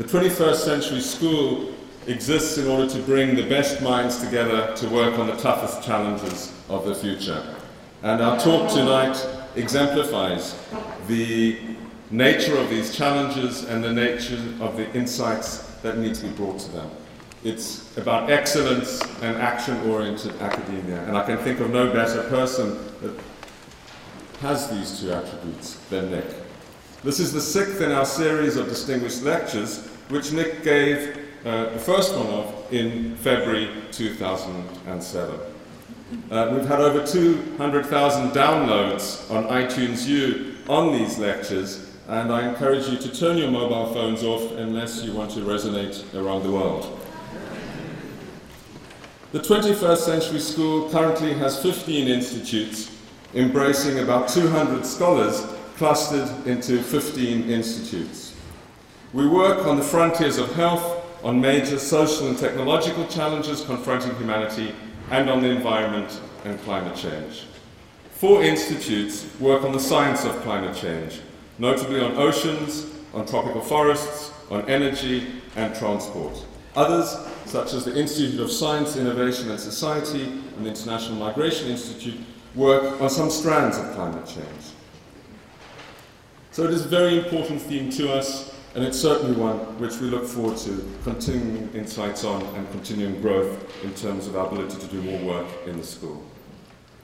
The 21st Century School exists in order to bring the best minds together to work on the toughest challenges of the future. And our talk tonight exemplifies the nature of these challenges and the nature of the insights that need to be brought to them. It's about excellence and action oriented academia, and I can think of no better person that has these two attributes than Nick. This is the sixth in our series of distinguished lectures, which Nick gave uh, the first one of in February 2007. Uh, we've had over 200,000 downloads on iTunes U on these lectures, and I encourage you to turn your mobile phones off unless you want to resonate around the world. The 21st Century School currently has 15 institutes, embracing about 200 scholars clustered into 15 institutes. We work on the frontiers of health, on major social and technological challenges confronting humanity, and on the environment and climate change. Four institutes work on the science of climate change, notably on oceans, on tropical forests, on energy, and transport. Others, such as the Institute of Science, Innovation and Society and the International Migration Institute, work on some strands of climate change. So it is a very important theme to us, and it's certainly one which we look forward to continuing insights on and continuing growth in terms of our ability to do more work in the school.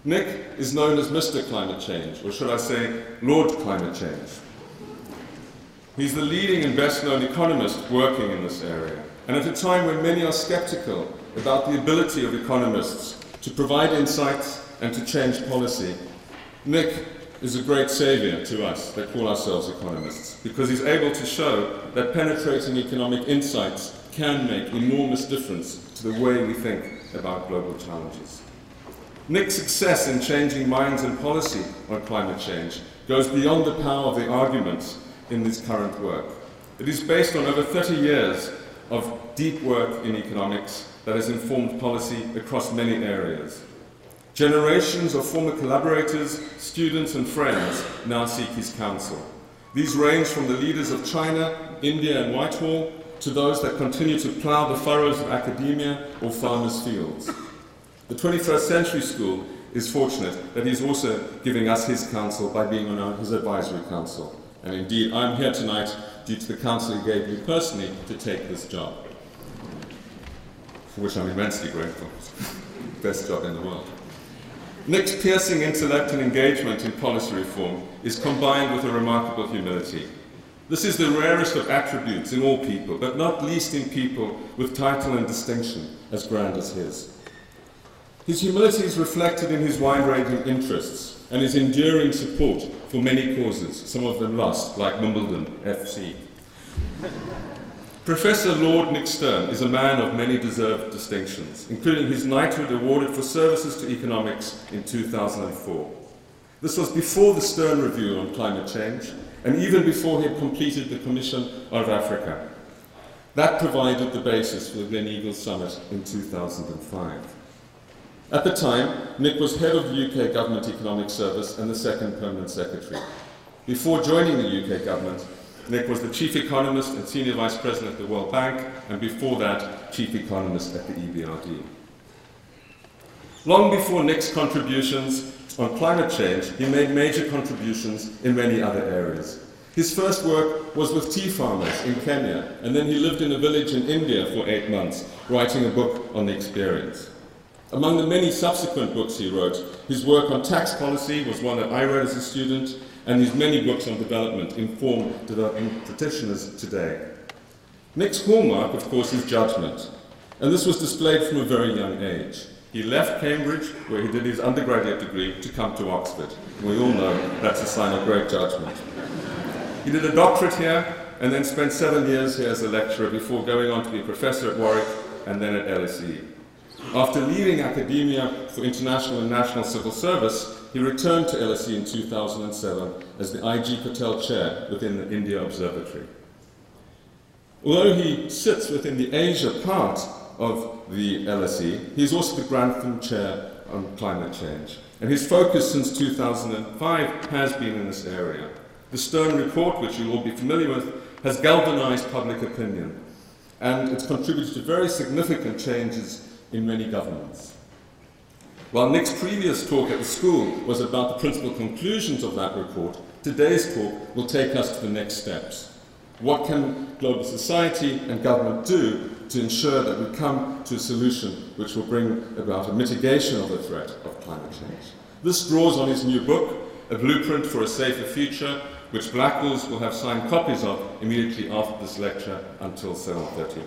Nick is known as Mr. Climate Change, or should I say, Lord Climate Change. He's the leading and best known economist working in this area. And at a time when many are skeptical about the ability of economists to provide insights and to change policy, Nick is a great savior to us that call ourselves economists because he's able to show that penetrating economic insights can make enormous difference to the way we think about global challenges. Nick's success in changing minds and policy on climate change goes beyond the power of the arguments in this current work. It is based on over 30 years of deep work in economics that has informed policy across many areas. Generations of former collaborators, students, and friends now seek his counsel. These range from the leaders of China, India, and Whitehall to those that continue to plough the furrows of academia or farmers' fields. The 21st Century School is fortunate that he's also giving us his counsel by being on our, his advisory council. And indeed, I'm here tonight due to the counsel he gave me personally to take this job, for which I'm immensely grateful. Best job in the world. Nick's piercing intellect and engagement in policy reform is combined with a remarkable humility. This is the rarest of attributes in all people, but not least in people with title and distinction as grand as his. His humility is reflected in his wide ranging interests and his enduring support for many causes, some of them lost, like Wimbledon FC. Professor Lord Nick Stern is a man of many deserved distinctions, including his knighthood awarded for services to economics in 2004. This was before the Stern Review on climate change, and even before he had completed the Commission of Africa. That provided the basis for the Gleneagles Summit in 2005. At the time, Nick was head of the UK Government Economic Service and the second permanent secretary. Before joining the UK government, Nick was the chief economist and senior vice president at the World Bank, and before that, chief economist at the EBRD. Long before Nick's contributions on climate change, he made major contributions in many other areas. His first work was with tea farmers in Kenya, and then he lived in a village in India for eight months, writing a book on the experience. Among the many subsequent books he wrote, his work on tax policy was one that I read as a student, and his many books on development inform developing practitioners today. Nick's hallmark, of course, is judgment, and this was displayed from a very young age. He left Cambridge, where he did his undergraduate degree, to come to Oxford. We all know that's a sign of great judgment. He did a doctorate here and then spent seven years here as a lecturer before going on to be a professor at Warwick and then at LSE. After leaving academia for international and national civil service, he returned to LSE in 2007 as the IG Patel Chair within the India Observatory. Although he sits within the Asia part of the LSE, he is also the Grantham Chair on Climate Change. And his focus since 2005 has been in this area. The Stern Report, which you'll all be familiar with, has galvanized public opinion, and it's contributed to very significant changes in many governments. While Nick's previous talk at the school was about the principal conclusions of that report, today's talk will take us to the next steps. What can global society and government do to ensure that we come to a solution which will bring about a mitigation of the threat of climate change? This draws on his new book, A Blueprint for a Safer Future, which Blackwells will have signed copies of immediately after this lecture until 7.30.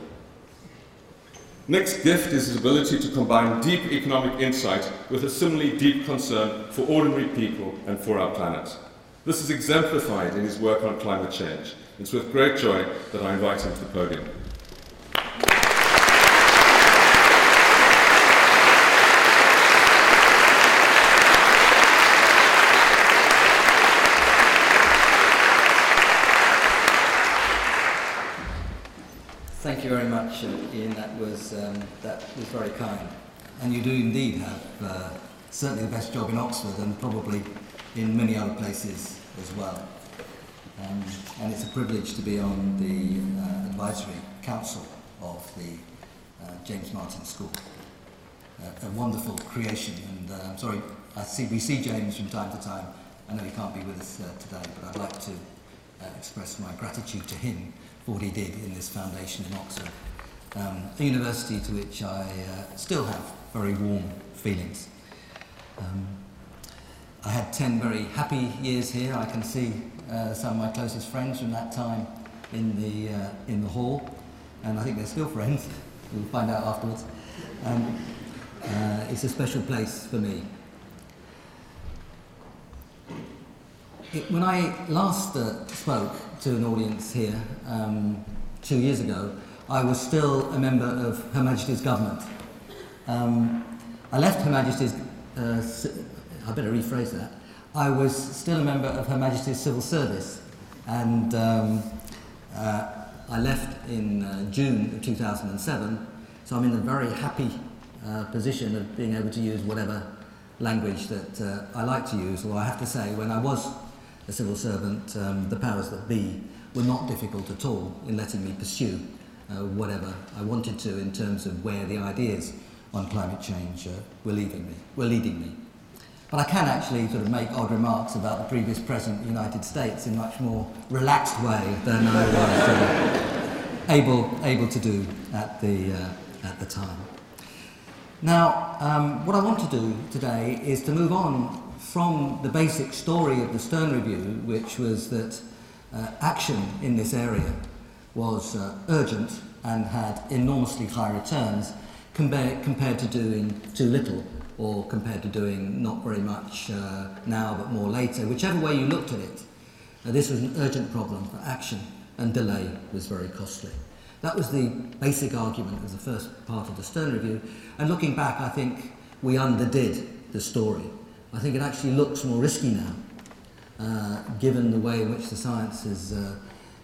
Nick's gift is his ability to combine deep economic insight with a similarly deep concern for ordinary people and for our planet. This is exemplified in his work on climate change. It's with great joy that I invite him to the podium. Thank you very much, uh, Ian. That was um, that was very kind, and you do indeed have uh, certainly the best job in Oxford, and probably in many other places as well. Um, and it's a privilege to be on the uh, advisory council of the uh, James Martin School. Uh, a wonderful creation, and uh, I'm sorry, I see we see James from time to time. I know he can't be with us uh, today, but I'd like to uh, express my gratitude to him what he did in this foundation in Oxford, um, a university to which I uh, still have very warm feelings. Um, I had 10 very happy years here. I can see uh, some of my closest friends from that time in the, uh, in the hall, and I think they're still friends. We'll find out afterwards. Um, uh, it's a special place for me. It, when I last uh, spoke to an audience here um, two years ago, I was still a member of Her Majesty's government. Um, I left Her Majesty's, uh, I better rephrase that. I was still a member of Her Majesty's Civil Service, and um, uh, I left in uh, June of 2007, so I'm in a very happy uh, position of being able to use whatever language that uh, I like to use, although I have to say, when I was a civil servant, um, the powers that be were not difficult at all in letting me pursue uh, whatever I wanted to in terms of where the ideas on climate change uh, were leading me. Were leading me. But I can actually sort of make odd remarks about the previous president the United States in much more relaxed way than I was uh, able, able to do at the, uh, at the time. Now, um, what I want to do today is to move on from the basic story of the Stern Review, which was that uh, action in this area was uh, urgent and had enormously high returns compared, compared to doing too little or compared to doing not very much uh, now but more later. Whichever way you looked at it, uh, this was an urgent problem for action and delay was very costly. That was the basic argument of the first part of the Stern Review. And looking back, I think we underdid the story. I think it actually looks more risky now, uh, given the way in which the science has uh,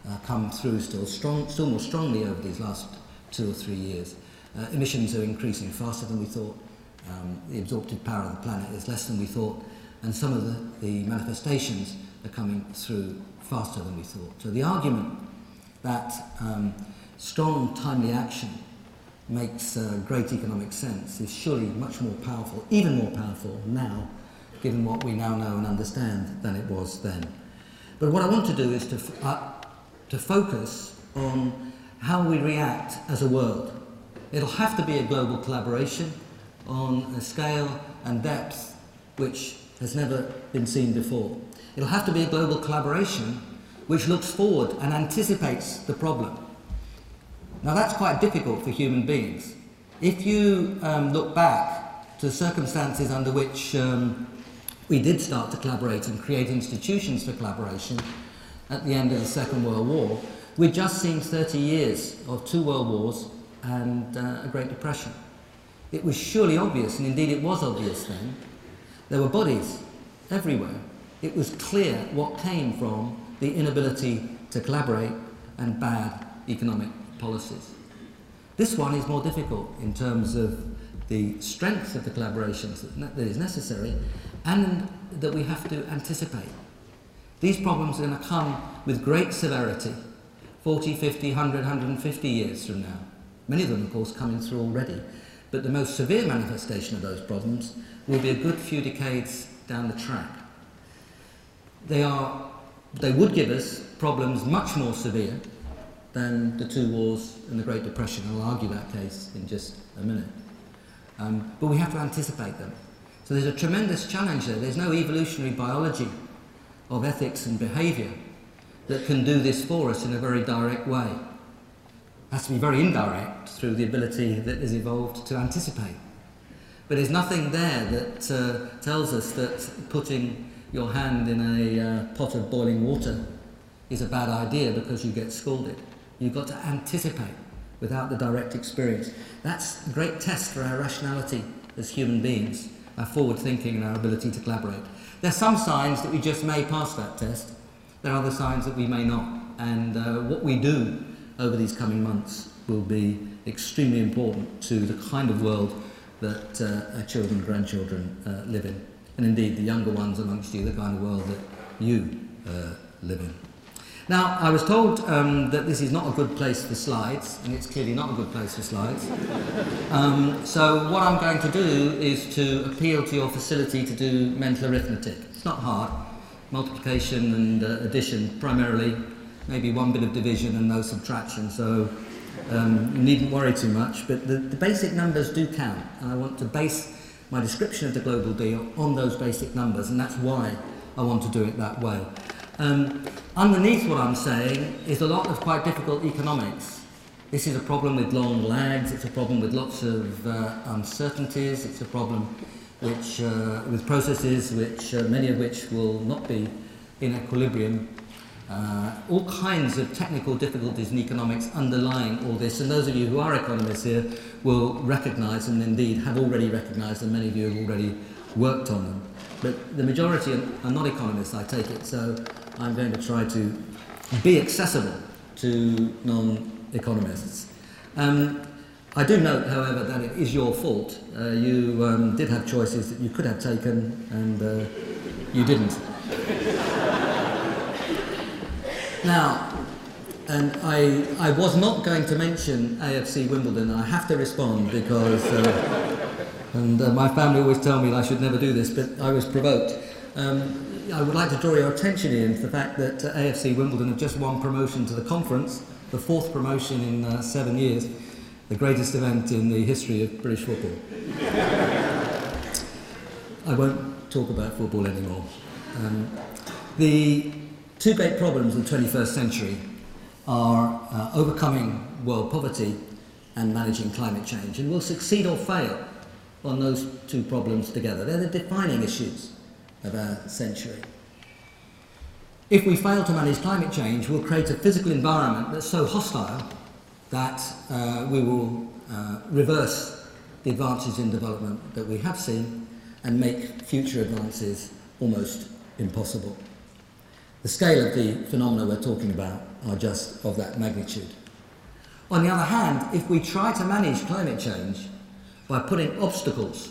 uh, come through still, strong, still more strongly over these last two or three years. Uh, emissions are increasing faster than we thought. Um, the absorptive power of the planet is less than we thought. And some of the, the manifestations are coming through faster than we thought. So the argument that um, strong, timely action makes uh, great economic sense is surely much more powerful, even more powerful now given what we now know and understand, than it was then. But what I want to do is to, uh, to focus on how we react as a world. It'll have to be a global collaboration on a scale and depth which has never been seen before. It'll have to be a global collaboration which looks forward and anticipates the problem. Now that's quite difficult for human beings. If you um, look back to circumstances under which um, we did start to collaborate and create institutions for collaboration at the end of the Second World War. We'd just seen 30 years of two world wars and uh, a Great Depression. It was surely obvious, and indeed it was obvious then, there were bodies everywhere. It was clear what came from the inability to collaborate and bad economic policies. This one is more difficult in terms of the strength of the collaborations that, that is necessary and that we have to anticipate. These problems are going to come with great severity 40, 50, 100, 150 years from now. Many of them, of course, coming through already. But the most severe manifestation of those problems will be a good few decades down the track. They, are, they would give us problems much more severe than the two wars and the Great Depression. I'll argue that case in just a minute. Um, but we have to anticipate them. So there's a tremendous challenge there. There's no evolutionary biology of ethics and behaviour that can do this for us in a very direct way. It has to be very indirect through the ability that is evolved to anticipate. But there's nothing there that uh, tells us that putting your hand in a uh, pot of boiling water is a bad idea because you get scalded. You've got to anticipate without the direct experience. That's a great test for our rationality as human beings, our forward thinking and our ability to collaborate. There are some signs that we just may pass that test, there are other signs that we may not. And uh, what we do over these coming months will be extremely important to the kind of world that uh, our children and grandchildren uh, live in. And indeed, the younger ones amongst you, the kind of world that you uh, live in. Now, I was told um, that this is not a good place for slides, and it's clearly not a good place for slides. Um, so, what I'm going to do is to appeal to your facility to do mental arithmetic. It's not hard. Multiplication and uh, addition, primarily, maybe one bit of division and no subtraction, so um, you needn't worry too much. But the, the basic numbers do count, and I want to base my description of the global deal on those basic numbers, and that's why I want to do it that way. Um, underneath what I'm saying is a lot of quite difficult economics. This is a problem with long lags, it's a problem with lots of uh, uncertainties, it's a problem which, uh, with processes which, uh, many of which will not be in equilibrium. Uh, all kinds of technical difficulties in economics underlying all this, and those of you who are economists here will recognise, and indeed have already recognised, and many of you have already worked on them. But the majority are not economists, I take it, so I'm going to try to be accessible to non-economists. Um, I do note, however, that it is your fault. Uh, you um, did have choices that you could have taken, and uh, you didn't. now, and I, I was not going to mention AFC Wimbledon. I have to respond because, uh, and uh, my family always tell me I should never do this, but I was provoked. Um, I would like to draw your attention in to the fact that uh, AFC Wimbledon have just won promotion to the conference, the fourth promotion in uh, seven years, the greatest event in the history of British football. I won't talk about football anymore. Um, the two great problems of the 21st century are uh, overcoming world poverty and managing climate change, and we'll succeed or fail on those two problems together. They're the defining issues of our century. If we fail to manage climate change, we'll create a physical environment that's so hostile that uh, we will uh, reverse the advances in development that we have seen and make future advances almost impossible. The scale of the phenomena we're talking about are just of that magnitude. On the other hand, if we try to manage climate change by putting obstacles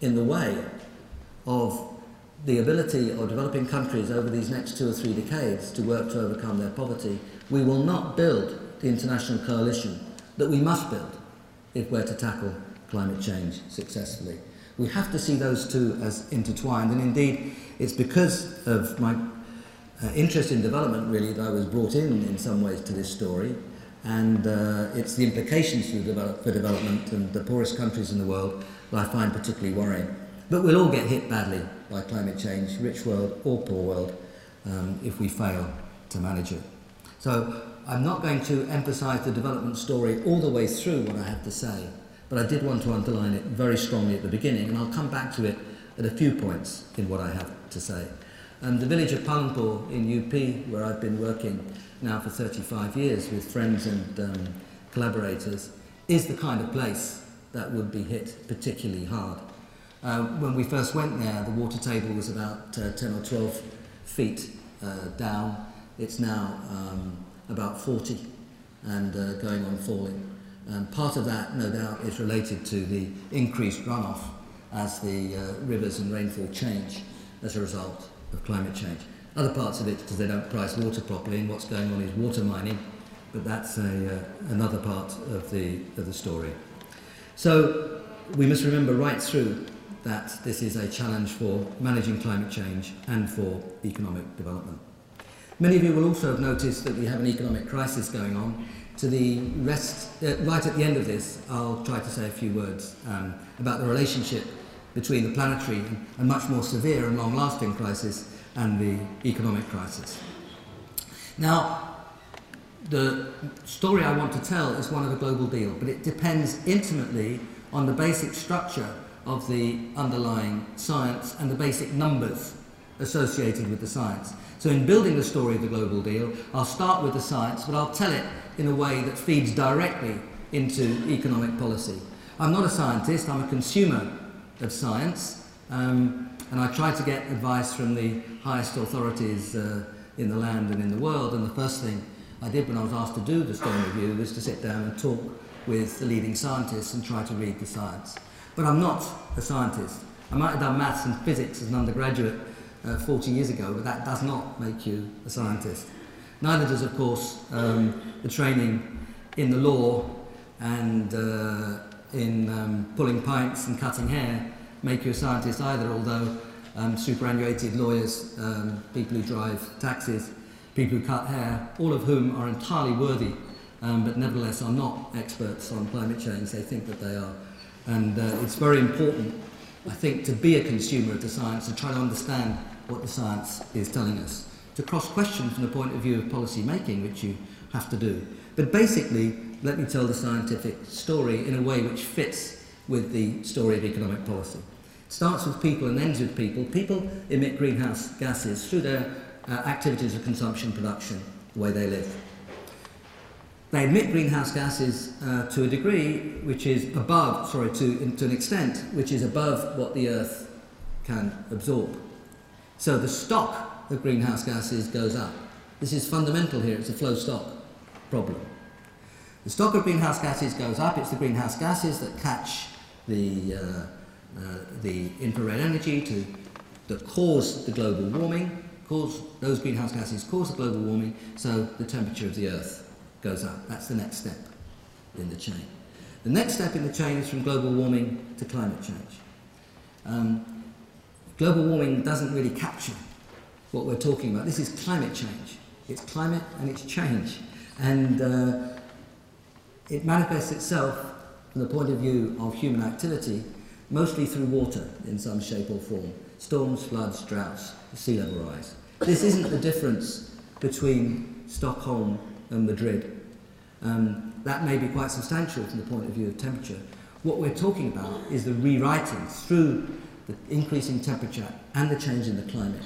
in the way of the ability of developing countries over these next two or three decades to work to overcome their poverty, we will not build the international coalition that we must build if we're to tackle climate change successfully. We have to see those two as intertwined, and indeed, it's because of my uh, interest in development, really, that I was brought in in some ways to this story, and uh, it's the implications for, develop, for development and the poorest countries in the world that I find particularly worrying. But we'll all get hit badly by climate change, rich world or poor world, um, if we fail to manage it. So I'm not going to emphasize the development story all the way through what I have to say, but I did want to underline it very strongly at the beginning, and I'll come back to it at a few points in what I have to say. Um, the village of Palanpur in UP, where I've been working now for 35 years with friends and um, collaborators, is the kind of place that would be hit particularly hard. Uh, when we first went there, the water table was about uh, 10 or 12 feet uh, down. It's now um, about 40 and uh, going on falling. And part of that, no doubt, is related to the increased runoff as the uh, rivers and rainfall change as a result of climate change. Other parts of it because they don't price water properly, and what's going on is water mining but that's a, uh, another part of the, of the story. So we must remember right through that this is a challenge for managing climate change and for economic development. Many of you will also have noticed that we have an economic crisis going on. To the rest, uh, right at the end of this, I'll try to say a few words um, about the relationship between the planetary and much more severe and long lasting crisis and the economic crisis. Now, the story I want to tell is one of a global deal, but it depends intimately on the basic structure of the underlying science and the basic numbers associated with the science. So, in building the story of the global deal, I'll start with the science, but I'll tell it in a way that feeds directly into economic policy. I'm not a scientist, I'm a consumer of science, um, and I try to get advice from the highest authorities uh, in the land and in the world. And the first thing I did when I was asked to do the Stern Review was to sit down and talk with the leading scientists and try to read the science. But I'm not a scientist. I might have done maths and physics as an undergraduate uh, 40 years ago, but that does not make you a scientist. Neither does, of course, um, the training in the law and uh, in um, pulling pints and cutting hair make you a scientist either, although um, superannuated lawyers, um, people who drive taxis, people who cut hair, all of whom are entirely worthy, um, but nevertheless are not experts on climate change. They think that they are. And uh, it's very important, I think, to be a consumer of the science and try to understand what the science is telling us. To cross question from the point of view of policy making, which you have to do. But basically, let me tell the scientific story in a way which fits with the story of economic policy. It starts with people and ends with people. People emit greenhouse gases through their uh, activities of consumption, production, the way they live. They emit greenhouse gases uh, to a degree which is above, sorry, to, to an extent which is above what the Earth can absorb. So the stock of greenhouse gases goes up. This is fundamental here, it's a flow stock problem. The stock of greenhouse gases goes up, it's the greenhouse gases that catch the, uh, uh, the infrared energy to, that cause the global warming, cause, those greenhouse gases cause the global warming, so the temperature of the Earth goes up. That's the next step in the chain. The next step in the chain is from global warming to climate change. Um, global warming doesn't really capture what we're talking about. This is climate change. It's climate and it's change. And uh, it manifests itself from the point of view of human activity mostly through water in some shape or form. Storms, floods, droughts, sea level rise. This isn't the difference between Stockholm and Madrid. Um, that may be quite substantial from the point of view of temperature. What we're talking about is the rewriting through the increasing temperature and the change in the climate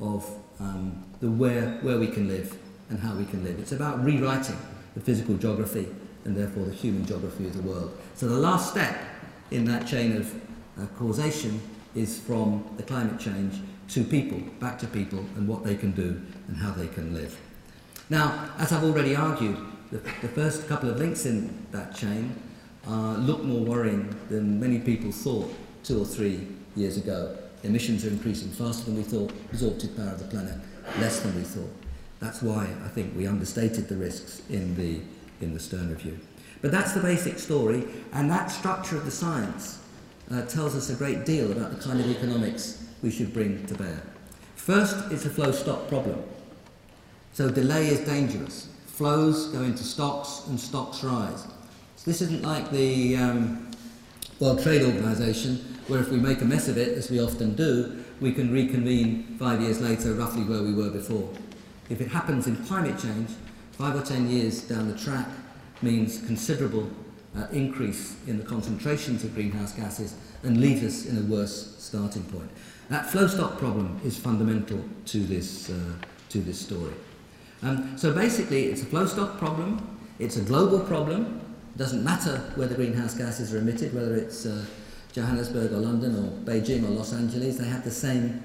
of um, the where, where we can live and how we can live. It's about rewriting the physical geography and therefore the human geography of the world. So the last step in that chain of uh, causation is from the climate change to people, back to people, and what they can do and how they can live. Now, as I've already argued, the, the first couple of links in that chain uh, look more worrying than many people thought two or three years ago. Emissions are increasing faster than we thought, absorptive power of the planet less than we thought. That's why I think we understated the risks in the, in the Stern Review. But that's the basic story, and that structure of the science uh, tells us a great deal about the kind of economics we should bring to bear. First, it's a flow stock problem. So delay is dangerous. Flows go into stocks and stocks rise. So this isn't like the um, World Trade Organization, where if we make a mess of it, as we often do, we can reconvene five years later roughly where we were before. If it happens in climate change, five or ten years down the track means considerable uh, increase in the concentrations of greenhouse gases and leaves us in a worse starting point. That flow stock problem is fundamental to this, uh, to this story. Um, so basically, it's a flow stock problem, it's a global problem. It doesn't matter whether greenhouse gases are emitted, whether it's uh, Johannesburg or London or Beijing or Los Angeles, they have the same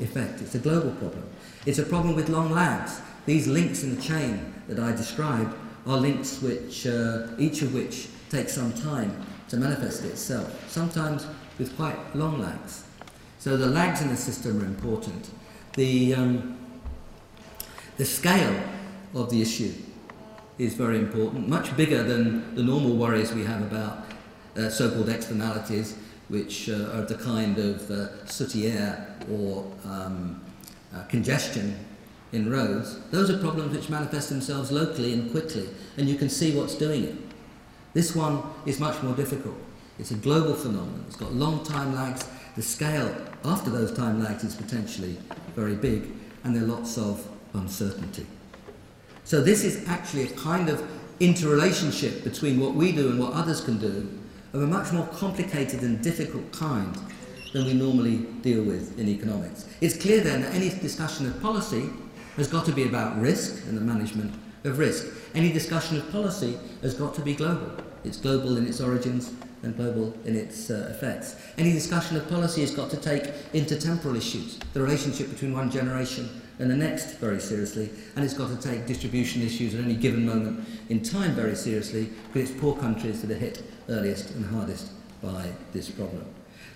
effect. It's a global problem. It's a problem with long lags. These links in the chain that I described are links which, uh, each of which takes some time to manifest itself, sometimes with quite long lags. So the lags in the system are important. The, um, the scale of the issue is very important, much bigger than the normal worries we have about uh, so called externalities, which uh, are the kind of uh, sooty air or um, uh, congestion in roads. Those are problems which manifest themselves locally and quickly, and you can see what's doing it. This one is much more difficult. It's a global phenomenon, it's got long time lags. The scale after those time lags is potentially very big, and there are lots of uncertainty. So, this is actually a kind of interrelationship between what we do and what others can do of a much more complicated and difficult kind than we normally deal with in economics. It's clear then that any discussion of policy has got to be about risk and the management of risk. Any discussion of policy has got to be global. It's global in its origins and global in its uh, effects. Any discussion of policy has got to take intertemporal issues, the relationship between one generation and the next very seriously, and it's got to take distribution issues at any given moment in time very seriously, because it's poor countries that are hit earliest and hardest by this problem.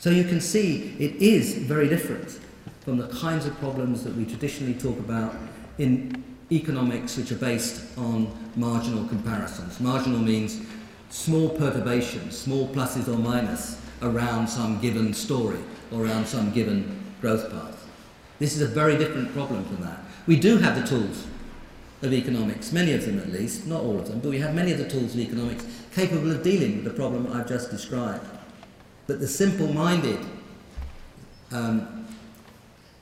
So you can see it is very different from the kinds of problems that we traditionally talk about in economics which are based on marginal comparisons. Marginal means small perturbations, small pluses or minuses around some given story or around some given growth path. This is a very different problem from that. We do have the tools of economics, many of them at least, not all of them, but we have many of the tools of economics capable of dealing with the problem I've just described. But the simple minded um,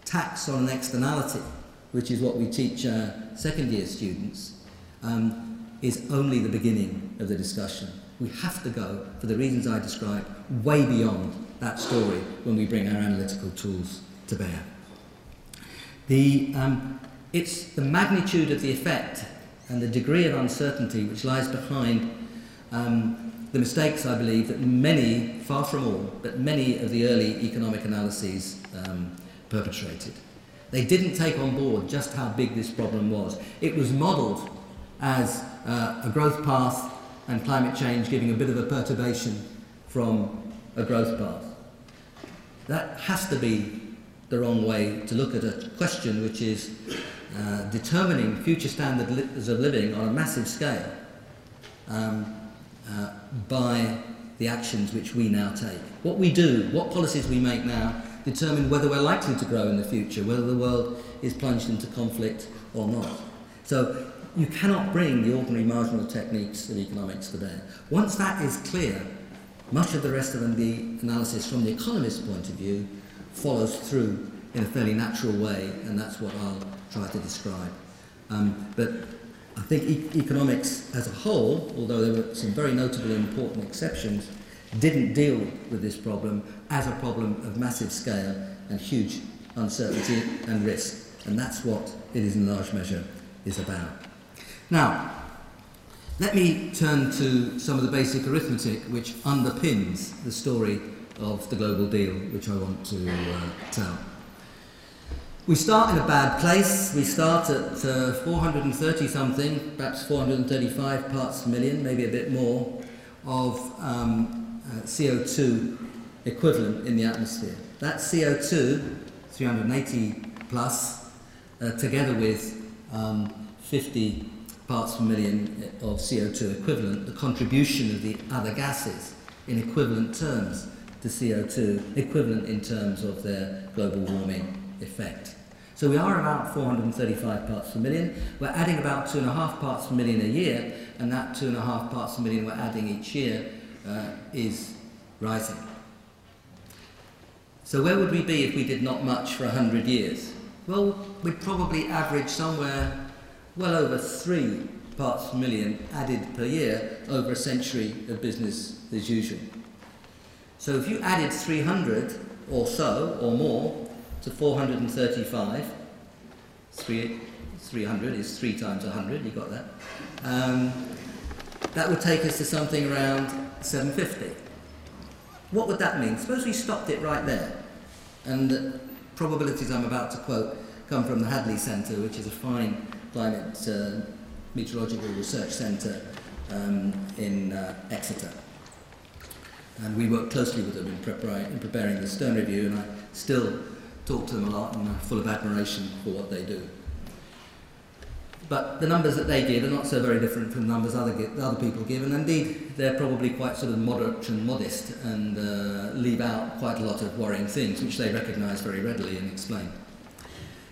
tax on externality, which is what we teach our second year students, um, is only the beginning of the discussion. We have to go, for the reasons I described, way beyond that story when we bring our analytical tools to bear. The, um, it's the magnitude of the effect and the degree of uncertainty which lies behind um, the mistakes, I believe, that many, far from all, but many of the early economic analyses um, perpetrated. They didn't take on board just how big this problem was. It was modelled as uh, a growth path and climate change giving a bit of a perturbation from a growth path. That has to be the wrong way to look at a question which is uh, determining future standards of living on a massive scale. Um, uh, by the actions which we now take. What we do, what policies we make now, determine whether we're likely to grow in the future, whether the world is plunged into conflict or not. So you cannot bring the ordinary marginal techniques of economics to bear. Once that is clear, much of the rest of the analysis from the economist's point of view follows through in a fairly natural way, and that's what I'll try to describe. Um, but I think e- economics as a whole, although there were some very notable and important exceptions, didn't deal with this problem as a problem of massive scale and huge uncertainty and risk. And that's what it is in large measure is about. Now, let me turn to some of the basic arithmetic which underpins the story of the global deal, which I want to uh, tell. We start in a bad place. We start at uh, 430 something, perhaps 435 parts per million, maybe a bit more, of um, uh, CO2 equivalent in the atmosphere. That CO2, 380 plus, uh, together with um, 50 parts per million of CO2 equivalent, the contribution of the other gases in equivalent terms to CO2, equivalent in terms of their global warming effect. So we are about 435 parts per million. We're adding about two and a half parts per million a year, and that two and a half parts per million we're adding each year uh, is rising. So where would we be if we did not much for 100 years? Well, we'd probably average somewhere well over three parts per million added per year over a century of business as usual. So if you added 300 or so, or more, to 435. Three, 300 is 3 times 100, you got that? Um, that would take us to something around 750. What would that mean? Suppose we stopped it right there. And the probabilities I'm about to quote come from the Hadley Centre, which is a fine climate uh, meteorological research centre um, in uh, Exeter. And we work closely with them in, in preparing the Stern Review, and I still talk to them a lot and I'm full of admiration for what they do. But the numbers that they give are not so very different from the numbers other, other people give, and indeed they're probably quite sort of moderate and modest and uh, leave out quite a lot of worrying things, which they recognise very readily and explain.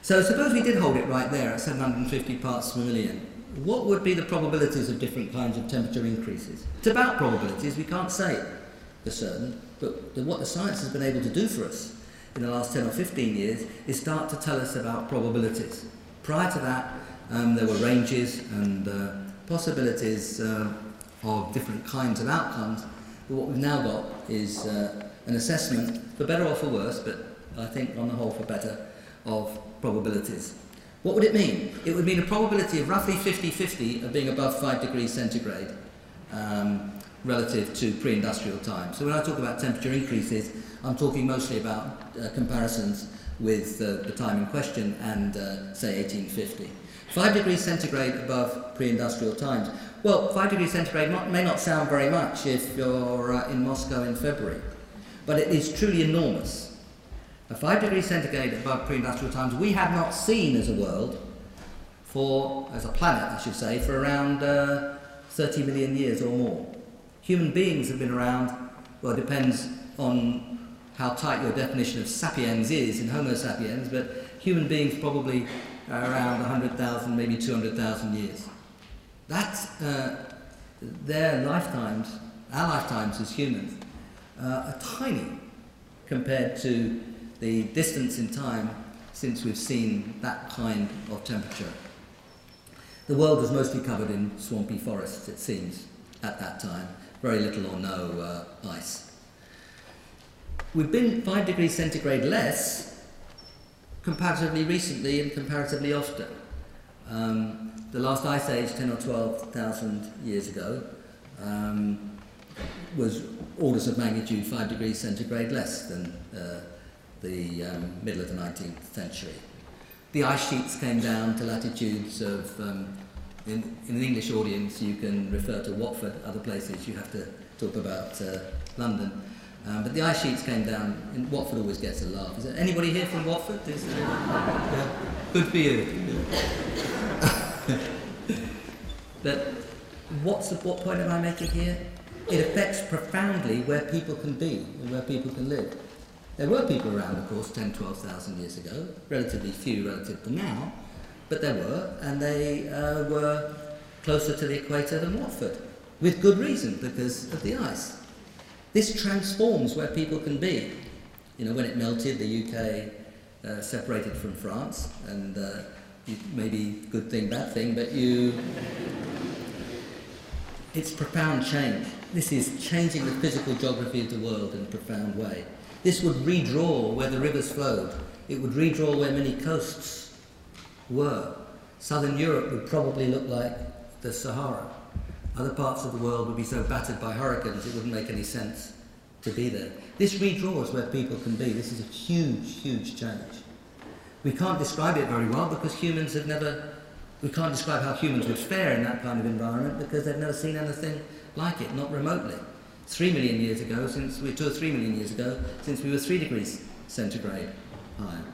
So suppose we did hold it right there at 750 parts per million. What would be the probabilities of different kinds of temperature increases? It's about probabilities, we can't say for certain, but the, what the science has been able to do for us in the last 10 or 15 years is start to tell us about probabilities. Prior to that, um, there were ranges and uh, possibilities uh, of different kinds of outcomes. But what we've now got is uh, an assessment, for better or for worse, but I think on the whole for better, of probabilities. What would it mean? It would mean a probability of roughly 50-50 of being above 5 degrees centigrade um, relative to pre-industrial time. So when I talk about temperature increases, I'm talking mostly about uh, comparisons with uh, the time in question and, uh, say, 1850. 5 degrees centigrade above pre-industrial times. Well, 5 degrees centigrade may not sound very much if you're uh, in Moscow in February, but it is truly enormous. A 5 degrees centigrade above pre-industrial times we have not seen as a world for, as a planet I should say, for around uh, 30 million years or more. Human beings have been around, well it depends on how tight your definition of sapiens is in Homo sapiens, but human beings probably are around 100,000, maybe 200,000 years. That's uh, their lifetimes, our lifetimes as humans, uh, are tiny compared to the distance in time since we've seen that kind of temperature. The world was mostly covered in swampy forests, it seems, at that time. Very little or no uh, ice. We've been 5 degrees centigrade less comparatively recently and comparatively often. Um, the last ice age, 10 or 12,000 years ago, um, was orders of magnitude 5 degrees centigrade less than uh, the um, middle of the 19th century. The ice sheets came down to latitudes of, um, in, in, an English audience, you can refer to Watford, other places you have to talk about uh, London. Um, but the ice sheets came down, and Watford always gets a laugh. Is there anybody here from Watford? Is yeah. Good for you. but what's the, what point am I making here? It affects profoundly where people can be and where people can live. There were people around, of course, 10, 12,000 years ago, relatively few relative to now, but there were, and they uh, were closer to the equator than Watford, with good reason, because of the ice. This transforms where people can be. You know, when it melted, the UK uh, separated from France, and uh, maybe good thing, bad thing, but you. It's profound change. This is changing the physical geography of the world in a profound way. This would redraw where the rivers flowed. It would redraw where many coasts were. Southern Europe would probably look like the Sahara. Other parts of the world would be so battered by hurricanes it wouldn't make any sense to be there. This redraws where people can be. This is a huge, huge change. We can't describe it very well because humans have never, we can't describe how humans would fare in that kind of environment because they've never seen anything like it, not remotely. Three million years ago, since we, two or three million years ago, since we were three degrees centigrade higher.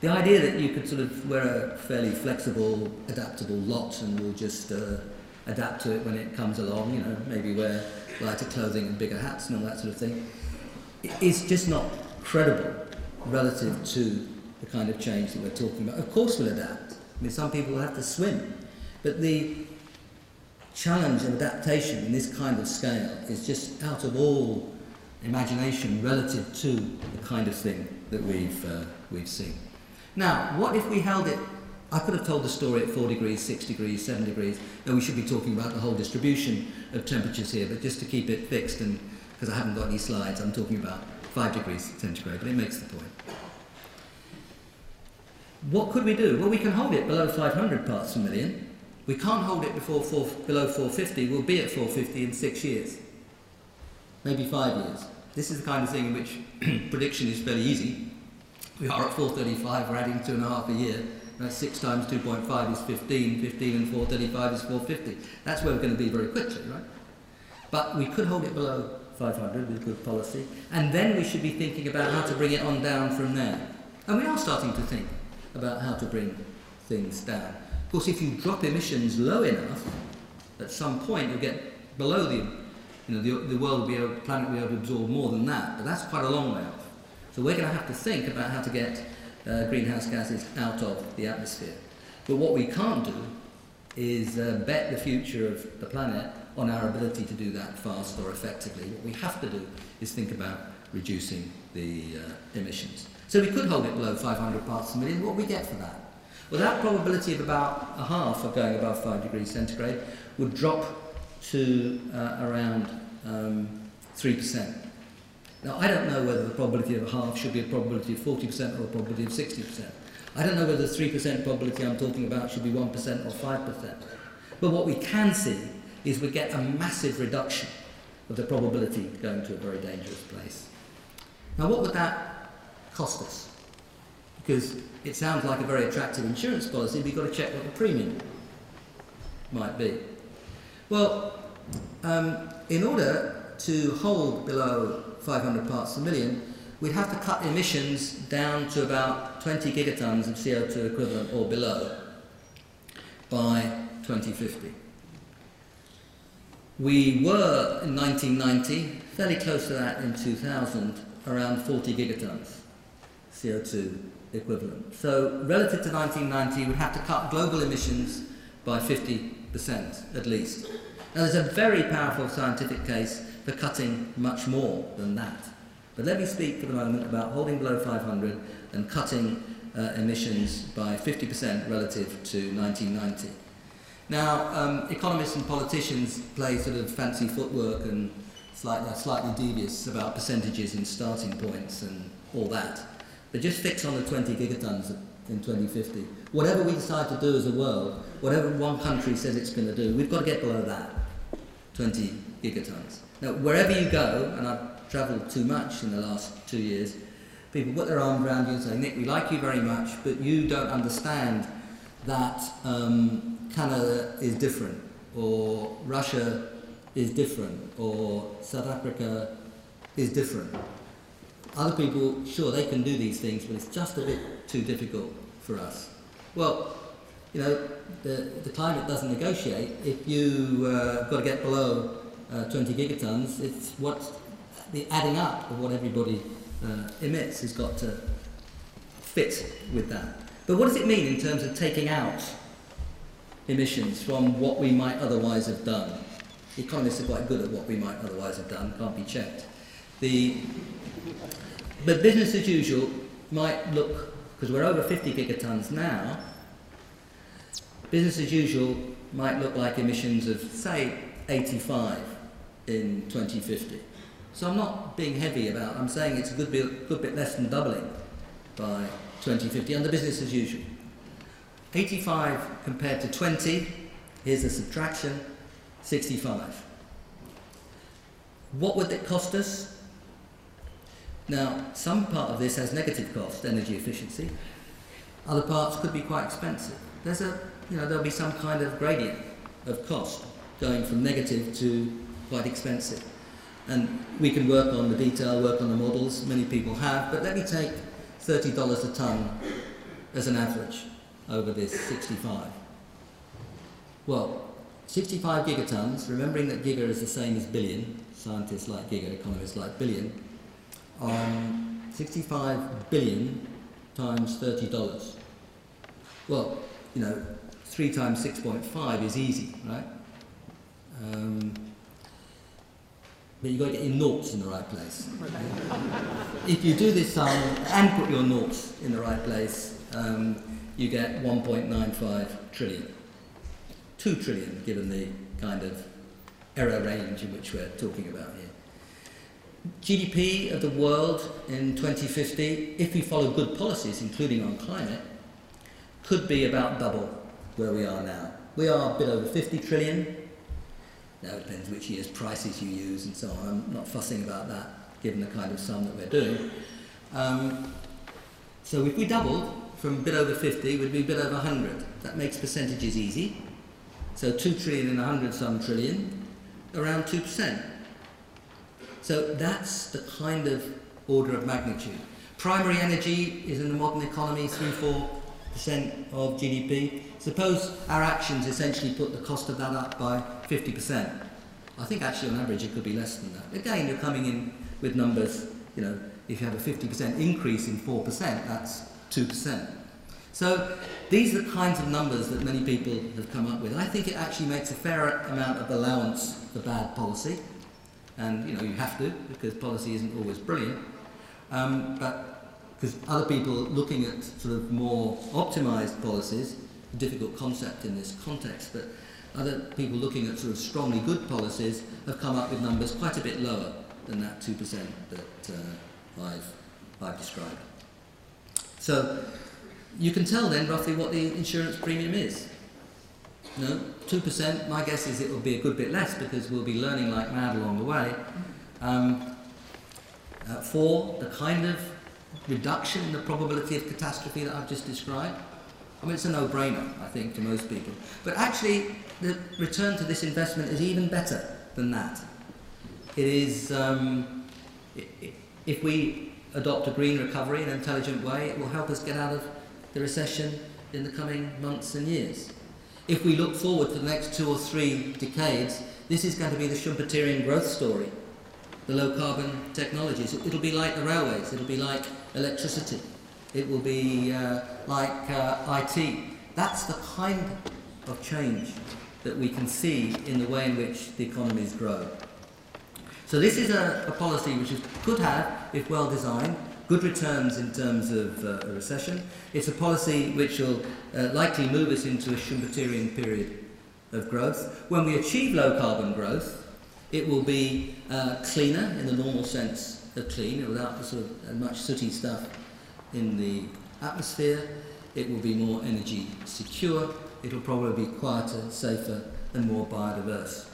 The idea that you could sort of wear a fairly flexible, adaptable lot and we'll just uh, adapt to it when it comes along, you know, maybe wear lighter clothing and bigger hats and all that sort of thing, is just not credible relative to the kind of change that we're talking about. Of course we'll adapt. I mean, some people will have to swim. But the challenge of adaptation in this kind of scale is just out of all imagination relative to the kind of thing that we've, uh, we've seen. Now, what if we held it I could have told the story at 4 degrees, 6 degrees, 7 degrees. No, we should be talking about the whole distribution of temperatures here, but just to keep it fixed, and because I haven't got any slides, I'm talking about 5 degrees centigrade, but it makes the point. What could we do? Well, we can hold it below 500 parts per million. We can't hold it before four, below 450. We'll be at 450 in six years, maybe five years. This is the kind of thing in which prediction is fairly easy. We are at 435, we're adding two and a half a year. That's 6 times 2.5 is 15, 15 and 435 is 450. That's where we're going to be very quickly, right? But we could hold it below 500 with good policy, and then we should be thinking about how to bring it on down from there. And we are starting to think about how to bring things down. Of course, if you drop emissions low enough, at some point you'll get below the, you know, the, the world will be able, the planet will be able to absorb more than that, but that's quite a long way off. So we're going to have to think about how to get uh, greenhouse gases out of the atmosphere. But what we can't do is uh, bet the future of the planet on our ability to do that fast or effectively. What we have to do is think about reducing the uh, emissions. So we could hold it below 500 parts per million. What we get for that? Well, that probability of about a half of going above 5 degrees centigrade would drop to uh, around um, 3%. Now, I don't know whether the probability of half should be a probability of 40% or a probability of 60%. I don't know whether the 3% probability I'm talking about should be 1% or 5%. But what we can see is we get a massive reduction of the probability going to a very dangerous place. Now, what would that cost us? Because it sounds like a very attractive insurance policy, you've got to check what the premium might be. Well, um, in order to hold below 500 parts per million, we'd have to cut emissions down to about 20 gigatons of CO2 equivalent or below by 2050. We were in 1990, fairly close to that in 2000, around 40 gigatons CO2 equivalent. So, relative to 1990, we'd have to cut global emissions by 50% at least. Now, there's a very powerful scientific case for cutting much more than that. But let me speak for the moment about holding below 500 and cutting uh, emissions by 50% relative to 1990. Now, um, economists and politicians play sort of fancy footwork and slightly, slightly devious about percentages and starting points and all that. But just fix on the 20 gigatons in 2050. Whatever we decide to do as a world, whatever one country says it's going to do, we've got to get below that 20 gigatons. Now, wherever you go, and I've travelled too much in the last two years, people put their arms around you and say, Nick, we like you very much, but you don't understand that um, Canada is different, or Russia is different, or South Africa is different. Other people, sure, they can do these things, but it's just a bit too difficult for us. Well, you know, the, the climate doesn't negotiate. If you uh, got to get below uh, 20 gigatons, it's what the adding up of what everybody uh, emits has got to fit with that. But what does it mean in terms of taking out emissions from what we might otherwise have done? Economists are quite good at what we might otherwise have done, can't be checked. The, but business as usual might look, because we're over 50 gigatons now, business as usual might look like emissions of, say, 85 in 2050. So I'm not being heavy about I'm saying it's a good bit, good bit less than doubling by 2050 under business as usual. 85 compared to 20, here's a subtraction, 65. What would it cost us? Now, some part of this has negative cost, energy efficiency. Other parts could be quite expensive. There's a, you know, there'll be some kind of gradient of cost going from negative to quite expensive. And we can work on the detail, work on the models, many people have, but let me take $30 a tonne as an average over this 65. Well, 65 gigatons, remembering that giga is the same as billion, scientists like giga, economists like billion, um, 65 billion times $30. Well, you know, 3 times 6.5 is easy, right? Um, but you've got to get your noughts in the right place. if you do this sum and put your noughts in the right place, um, you get 1.95 trillion. 2 trillion, given the kind of error range in which we're talking about here. GDP of the world in 2050, if we follow good policies, including on climate, could be about double where we are now. We are a bit over 50 trillion. Now it depends which year's prices you use and so on. I'm not fussing about that, given the kind of sum that we're doing. Um, so if we doubled from a bit over 50, we'd be a bit over 100. That makes percentages easy. So 2 trillion and 100 some trillion, around 2%. So that's the kind of order of magnitude. Primary energy is in the modern economy 3 4% of GDP. Suppose our actions essentially put the cost of that up by 50%. I think actually on average it could be less than that. Again, you're coming in with numbers, you know, if you have a 50% increase in 4%, that's 2%. So these are the kinds of numbers that many people have come up with. I think it actually makes a fair amount of allowance for bad policy. And, you know, you have to, because policy isn't always brilliant. Um, but because other people looking at sort of more optimized policies, difficult concept in this context, but other people looking at sort of strongly good policies have come up with numbers quite a bit lower than that 2% that uh, I've, I've described. So you can tell then roughly what the insurance premium is. No, 2%, my guess is it will be a good bit less because we'll be learning like mad along the way. Um, uh, four, the kind of reduction in the probability of catastrophe that I've just described. I mean, it's a no brainer, I think, to most people. But actually, the return to this investment is even better than that. It is, um, if we adopt a green recovery in an intelligent way, it will help us get out of the recession in the coming months and years. If we look forward to the next two or three decades, this is going to be the Schumpeterian growth story, the low carbon technologies. It'll be like the railways, it'll be like electricity, it will be uh, like uh, IT. That's the kind of change that we can see in the way in which the economies grow. So this is a, a policy which is, could have, if well designed, good returns in terms of uh, a recession. It's a policy which will uh, likely move us into a Schumpeterian period of growth. When we achieve low carbon growth, it will be uh, cleaner in the normal sense of clean, without the sort of uh, much sooty stuff in the atmosphere. It will be more energy secure. It will probably be quieter, safer, and more biodiverse.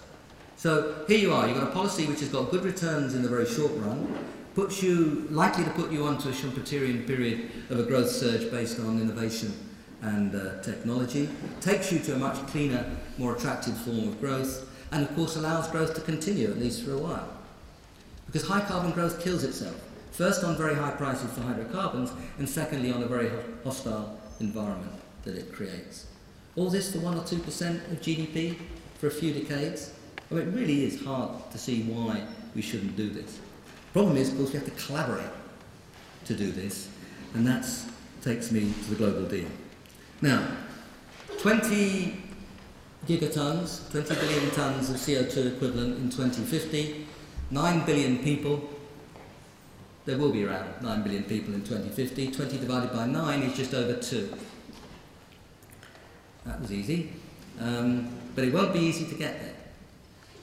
So here you are, you've got a policy which has got good returns in the very short run, puts you likely to put you onto a Schumpeterian period of a growth surge based on innovation and uh, technology, takes you to a much cleaner, more attractive form of growth, and of course allows growth to continue at least for a while. Because high carbon growth kills itself, first on very high prices for hydrocarbons, and secondly on a very hostile environment that it creates. All this for 1 or 2% of GDP for a few decades? I mean, it really is hard to see why we shouldn't do this. Problem is, of course, we have to collaborate to do this, and that takes me to the global deal. Now, 20 gigatons, 20 billion tons of CO2 equivalent in 2050, 9 billion people. There will be around 9 billion people in 2050. 20 divided by 9 is just over 2. That was easy. Um, but it won't be easy to get there.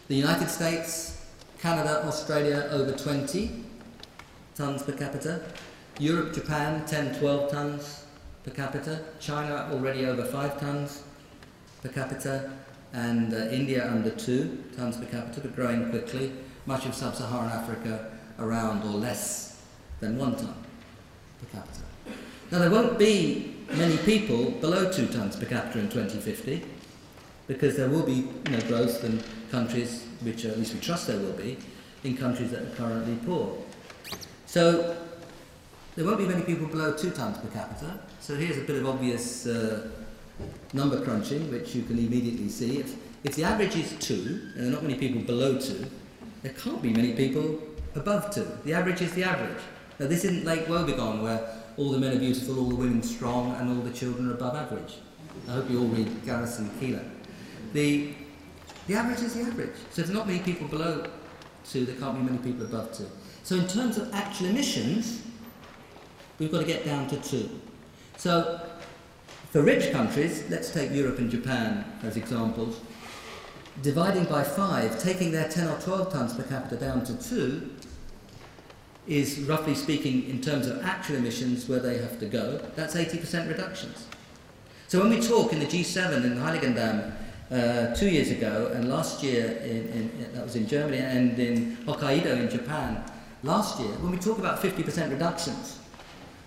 The United States Canada, Australia over 20 tonnes per capita. Europe, Japan 10, 12 tonnes per capita. China already over 5 tonnes per capita. And uh, India under 2 tonnes per capita, but growing quickly. Much of sub Saharan Africa around or less than 1 tonne per capita. Now, there won't be many people below 2 tonnes per capita in 2050 because there will be you know, growth in countries which at least we trust there will be, in countries that are currently poor. So there won't be many people below two tonnes per capita. So here's a bit of obvious uh, number crunching, which you can immediately see. If, if the average is two, and there are not many people below two, there can't be many people above two. The average is the average. Now this isn't Lake Wobegon where all the men are beautiful, all the women strong, and all the children are above average. I hope you all read Garrison Keillor. The the average is the average. So there's not many people below two, there can't be many people above two. So in terms of actual emissions, we've got to get down to two. So for rich countries, let's take Europe and Japan as examples, dividing by five, taking their 10 or 12 tonnes per capita down to two, is roughly speaking, in terms of actual emissions, where they have to go, that's 80% reductions. So when we talk in the G7 in Heiligendamm uh, two years ago, and last year, in, in, that was in Germany, and in Hokkaido in Japan last year, when we talk about 50% reductions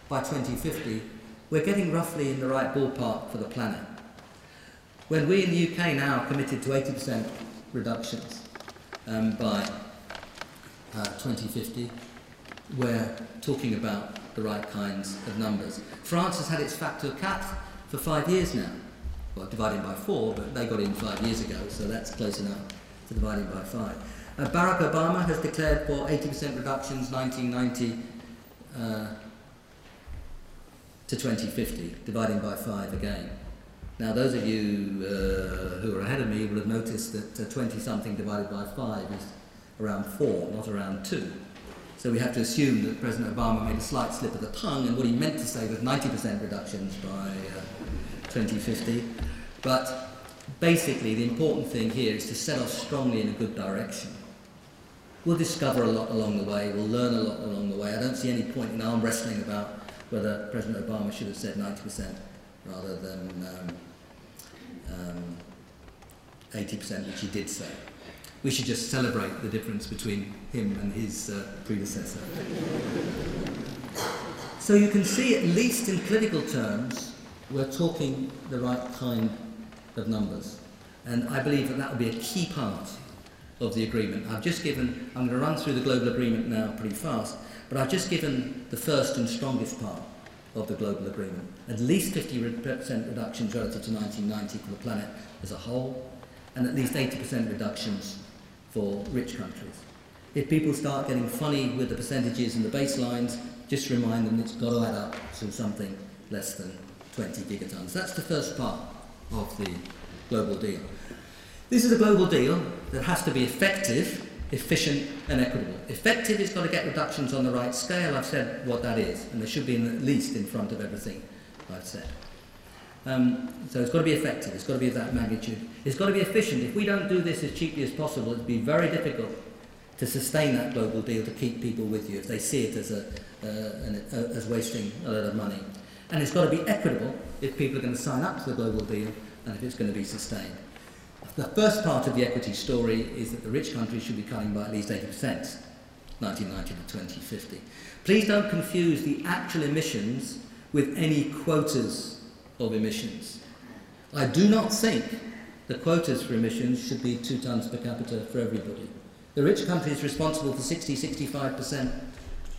by 2050, we're getting roughly in the right ballpark for the planet. When we in the UK now are committed to 80% reductions um, by uh, 2050, we're talking about the right kinds of numbers. France has had its factor cut for five years now. Well, dividing by four, but they got in five years ago, so that's close enough to dividing by five. Uh, Barack Obama has declared for 80% reductions 1990 uh, to 2050, dividing by five again. Now, those of you uh, who are ahead of me will have noticed that 20 something divided by five is around four, not around two. So we have to assume that President Obama made a slight slip of the tongue, and what he meant to say was 90% reductions by uh, 2050. But basically, the important thing here is to set off strongly in a good direction. We'll discover a lot along the way, we'll learn a lot along the way. I don't see any point in arm wrestling about whether President Obama should have said 90% rather than um, um, 80%, which he did say we should just celebrate the difference between him and his uh, predecessor. so you can see, at least in political terms, we're talking the right kind of numbers. And I believe that that will be a key part of the agreement. I've just given, I'm going to run through the global agreement now pretty fast, but I've just given the first and strongest part of the global agreement. At least 50% reductions relative to 1990 for the planet as a whole, and at least 80% reductions for rich countries. If people start getting funny with the percentages and the baselines, just remind them it's got to add up to something less than 20 gigatons. That's the first part of the global deal. This is a global deal that has to be effective, efficient, and equitable. Effective is got to get reductions on the right scale. I've said what that is, and they should be at least in front of everything I've said. Um, so it's got to be effective, it's got to be of that magnitude. It's got to be efficient. If we don't do this as cheaply as possible, it'll be very difficult to sustain that global deal to keep people with you if they see it as, a, uh, an, uh, as wasting a lot of money. And it's got to be equitable if people are going to sign up to the global deal and if it's going to be sustained. The first part of the equity story is that the rich countries should be cutting by at least 80%, 1990 to 2050. Please don't confuse the actual emissions with any quotas of emissions. I do not think the quotas for emissions should be two tonnes per capita for everybody. The rich country is responsible for 60 65%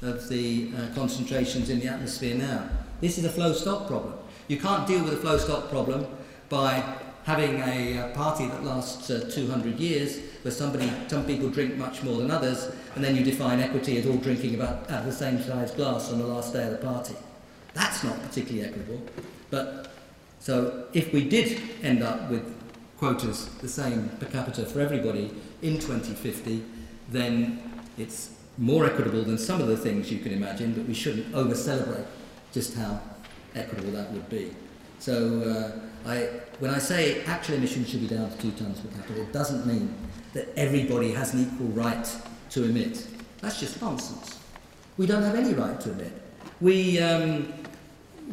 of the uh, concentrations in the atmosphere now. This is a flow stock problem. You can't deal with a flow stock problem by having a, a party that lasts uh, 200 years where somebody, some people drink much more than others, and then you define equity as all drinking about out of the same size glass on the last day of the party. That's not particularly equitable. But so if we did end up with quotas the same per capita for everybody in 2050, then it's more equitable than some of the things you can imagine, but we shouldn't over celebrate just how equitable that would be. So uh, I, when I say actual emissions should be down to two tonnes per capita, it doesn't mean that everybody has an equal right to emit. That's just nonsense. We don't have any right to emit. We, um,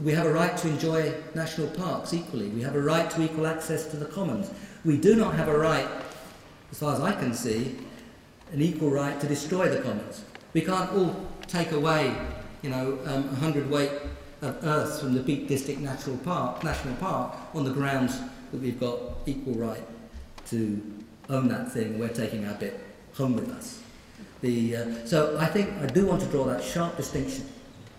we have a right to enjoy national parks equally. We have a right to equal access to the commons. We do not have a right, as far as I can see, an equal right to destroy the commons. We can't all take away, you know, um, a hundredweight of earth from the Peak District Natural Park, National Park on the grounds that we've got equal right to own that thing. We're taking our bit home with us. The, uh, so I think I do want to draw that sharp distinction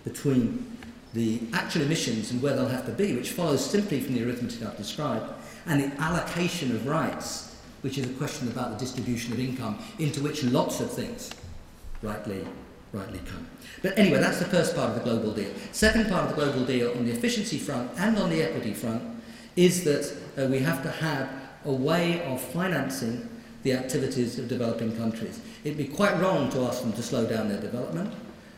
between the actual emissions and where they'll have to be, which follows simply from the arithmetic I've described, and the allocation of rights, which is a question about the distribution of income, into which lots of things rightly, rightly come. But anyway, that's the first part of the global deal. Second part of the global deal on the efficiency front and on the equity front is that uh, we have to have a way of financing the activities of developing countries. It'd be quite wrong to ask them to slow down their development.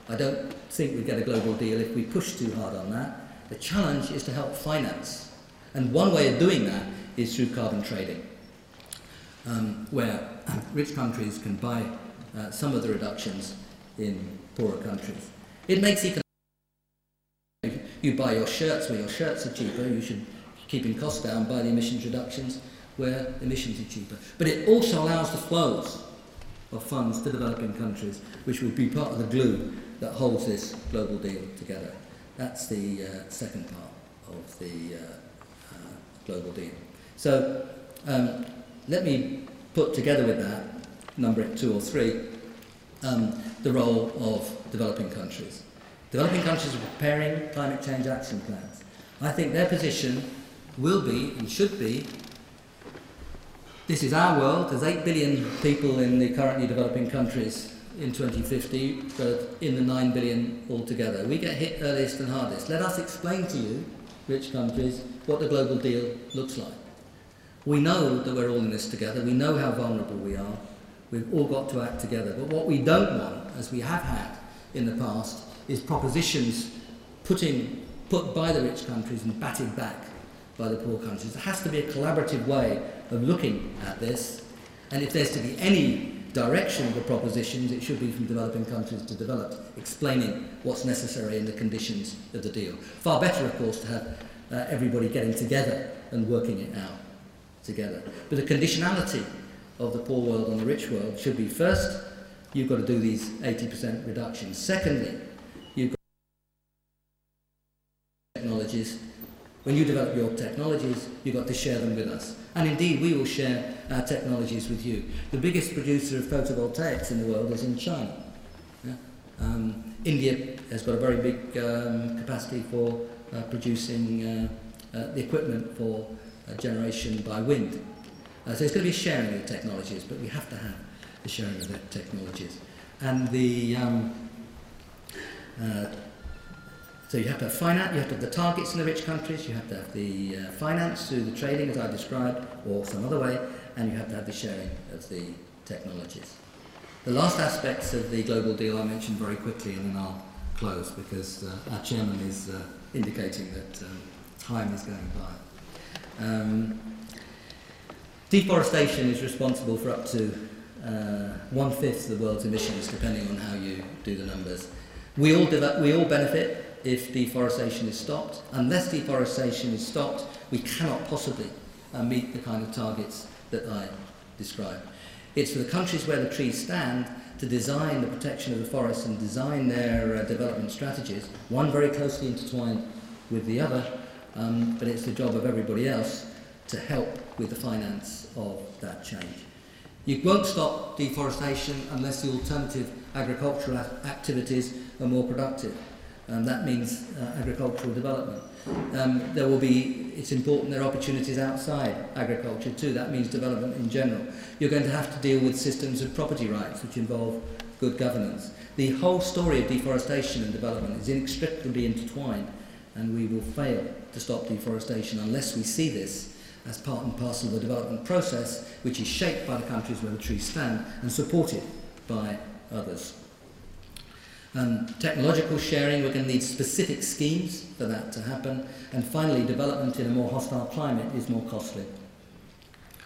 I don't think we'd get a global deal if we push too hard on that. The challenge is to help finance. And one way of doing that is through carbon trading, um, where rich countries can buy uh, some of the reductions in poorer countries. It makes economic you buy your shirts where your shirts are cheaper, you should, keeping costs down, buy the emissions reductions where emissions are cheaper. But it also allows the flows of funds to developing countries, which will be part of the glue that holds this global deal together. That's the uh, second part of the uh, uh, global deal. So um, let me put together with that, number two or three, um, the role of developing countries. Developing countries are preparing climate change action plans. I think their position will be and should be this is our world. There's 8 billion people in the currently developing countries in 2050, but in the 9 billion altogether. We get hit earliest and hardest. Let us explain to you, rich countries, what the global deal looks like. We know that we're all in this together. We know how vulnerable we are. We've all got to act together. But what we don't want, as we have had in the past, is propositions putting, put by the rich countries and batted back by the poor countries. There has to be a collaborative way of looking at this, and if there's to be any direction of the propositions, it should be from developing countries to developed, explaining what's necessary and the conditions of the deal. Far better, of course, to have uh, everybody getting together and working it out together. But the conditionality of the poor world and the rich world should be first, you've got to do these 80% reductions. Secondly, you've got technologies when you develop your technologies, you've got to share them with us. And indeed, we will share our technologies with you. The biggest producer of photovoltaics in the world is in China. Yeah? Um, India has got a very big um, capacity for uh, producing uh, uh, the equipment for uh, generation by wind. Uh, so it's going to be sharing of technologies, but we have to have the sharing of the technologies. And the um, uh, so you have to have finance, you have to have the targets in the rich countries, you have to have the uh, finance through the trading as I described, or some other way, and you have to have the sharing of the technologies. The last aspects of the global deal I mentioned very quickly and then I'll close because uh, our chairman is uh, indicating that um, time is going by. Um, deforestation is responsible for up to uh, one-fifth of the world's emissions depending on how you do the numbers. We all, we all benefit if deforestation is stopped. Unless deforestation is stopped, we cannot possibly uh, meet the kind of targets that I described. It's for the countries where the trees stand to design the protection of the forests and design their uh, development strategies, one very closely intertwined with the other, um, but it's the job of everybody else to help with the finance of that change. You won't stop deforestation unless the alternative agricultural activities are more productive and that means uh, agricultural development. Um, there will be, it's important there are opportunities outside agriculture too, that means development in general. You're going to have to deal with systems of property rights which involve good governance. The whole story of deforestation and development is inextricably intertwined and we will fail to stop deforestation unless we see this as part and parcel of the development process which is shaped by the countries where the trees stand and supported by others. Um, technological sharing, we're going to need specific schemes for that to happen. And finally, development in a more hostile climate is more costly.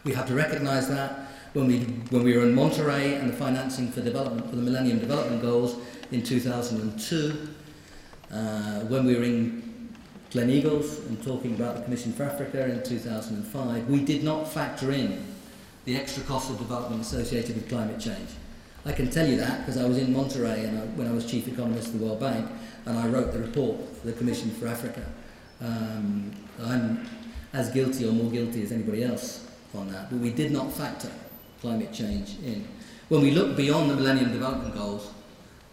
We have to recognise that when we, when we were in Monterey and the financing for development for the Millennium Development Goals in 2002, uh, when we were in Gleneagles and talking about the Commission for Africa in 2005, we did not factor in the extra cost of development associated with climate change. I can tell you that because I was in Monterey and I, when I was chief economist of the World Bank and I wrote the report for the Commission for Africa. Um, I'm as guilty or more guilty as anybody else on that, but we did not factor climate change in. When we look beyond the Millennium Development Goals,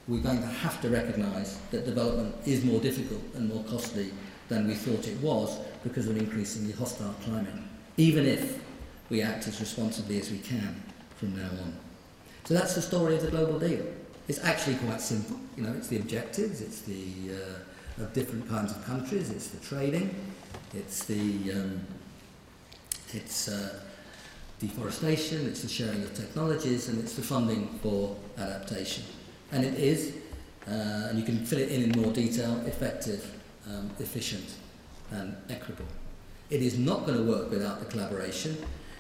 we're going to have to recognise that development is more difficult and more costly than we thought it was because of an increasingly hostile climate, even if we act as responsibly as we can from now on. So that's the story of the global deal. It's actually quite simple. You know, it's the objectives, it's the uh, of different kinds of countries, it's the trading, it's the um, it's uh, deforestation, it's the sharing of technologies, and it's the funding for adaptation. And it is, uh, and you can fill it in in more detail, effective, um, efficient, and equitable. It is not going to work without the collaboration.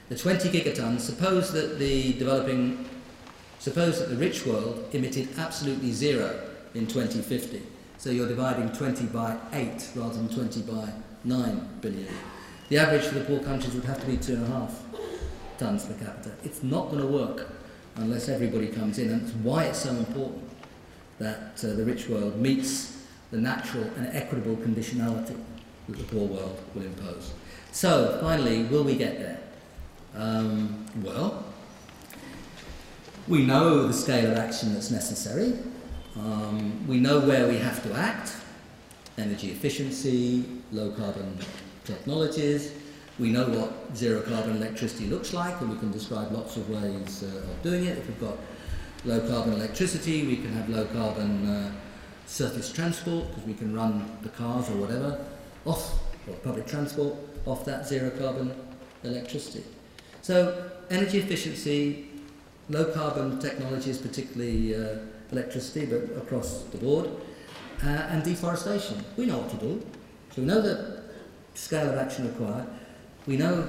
The 20 gigatons, suppose that the developing Suppose that the rich world emitted absolutely zero in 2050. So you're dividing 20 by 8 rather than 20 by 9 billion. The average for the poor countries would have to be 2.5 tonnes per capita. It's not going to work unless everybody comes in, and that's why it's so important that uh, the rich world meets the natural and equitable conditionality that the poor world will impose. So, finally, will we get there? Um, well, we know the scale of action that's necessary. Um, we know where we have to act. energy efficiency, low carbon technologies. We know what zero carbon electricity looks like, and we can describe lots of ways uh, of doing it. If we've got low carbon electricity, we can have low carbon uh, surface transport because we can run the cars or whatever off, or public transport, off that zero carbon electricity. So, energy efficiency, low carbon technologies, particularly uh, electricity, but across the board, uh, and deforestation. We know what to do. So, we know the scale of action required, we know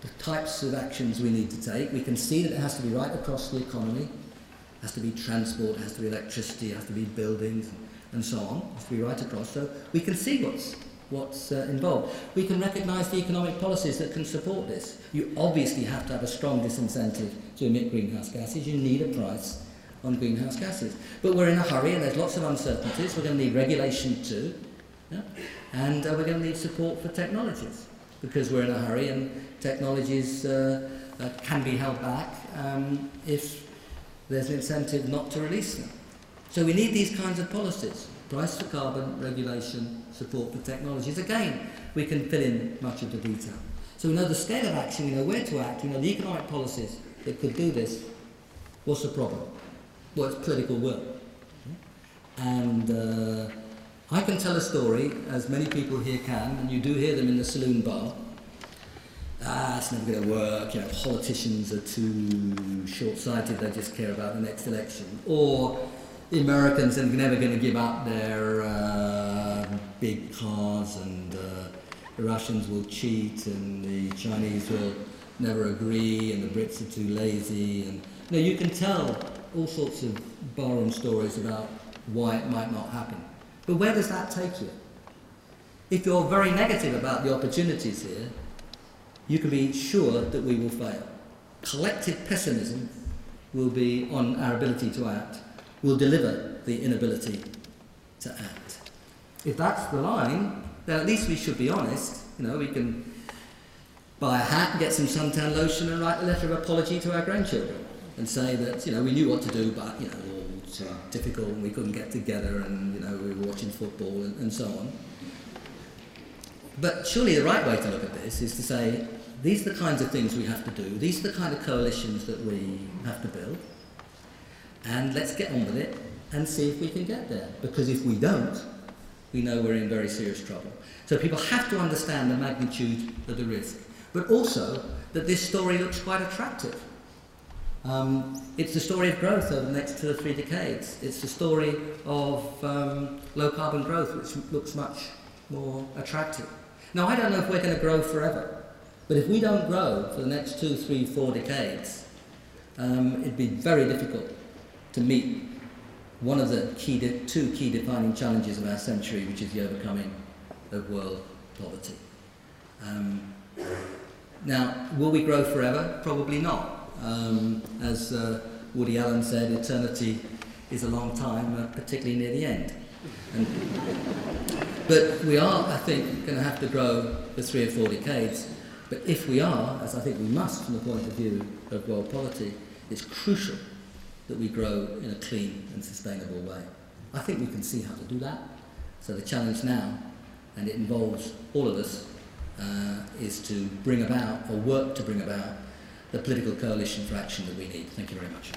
the types of actions we need to take, we can see that it has to be right across the economy It has to be transport, it has to be electricity, it has to be buildings, and so on. It has to be right across. So we can see what's what's uh, involved. We can recognise the economic policies that can support this. You obviously have to have a strong disincentive to emit greenhouse gases. You need a price on greenhouse gases. But we're in a hurry and there's lots of uncertainties. We're going to need regulation too. Yeah? And uh, we're going to need support for technologies because we're in a hurry and technologies uh, uh can be held back um, if there's an incentive not to release them. So we need these kinds of policies. Price for carbon, regulation, support for technologies. Again, we can fill in much of the detail. So we know the scale of action, we know where to act, we know the economic policies that could do this. What's the problem? Well, it's political will. And uh, I can tell a story, as many people here can, and you do hear them in the saloon bar, ah, it's never going to work, you know, politicians are too short-sighted, they just care about the next election. Or the Americans are never going to give up their uh, big cars and uh, the Russians will cheat and the Chinese will never agree and the Brits are too lazy. And know, you can tell all sorts of barroom stories about why it might not happen. But where does that take you? If you're very negative about the opportunities here, you can be sure that we will fail. Collective pessimism will be on our ability to act, will deliver the inability to act. If that's the line, then at least we should be honest. You know, we can buy a hat, get some suntan lotion, and write a letter of apology to our grandchildren and say that, you know, we knew what to do, but, you know, all too uh, difficult and we couldn't get together and, you know, we were watching football and, and so on. But surely the right way to look at this is to say, these are the kinds of things we have to do, these are the kind of coalitions that we have to build, and let's get on with it and see if we can get there. Because if we don't, we know we're in very serious trouble. So people have to understand the magnitude of the risk, but also that this story looks quite attractive. Um, it's the story of growth over the next two or three decades. It's the story of um, low carbon growth, which looks much more attractive. Now, I don't know if we're going to grow forever, but if we don't grow for the next two, three, four decades, um, it'd be very difficult to meet one of the key two key defining challenges of our century, which is the overcoming of world poverty. Um, now, will we grow forever? Probably not. Um, as uh, Woody Allen said, eternity is a long time, uh, particularly near the end. And, but we are, I think, going to have to grow for three or four decades. But if we are, as I think we must from the point of view of world poverty, it's crucial that we grow in a clean and sustainable way. I think we can see how to do that. So the challenge now, and it involves all of us, uh, is to bring about, or work to bring about, the political coalition for action that we need. Thank you very much.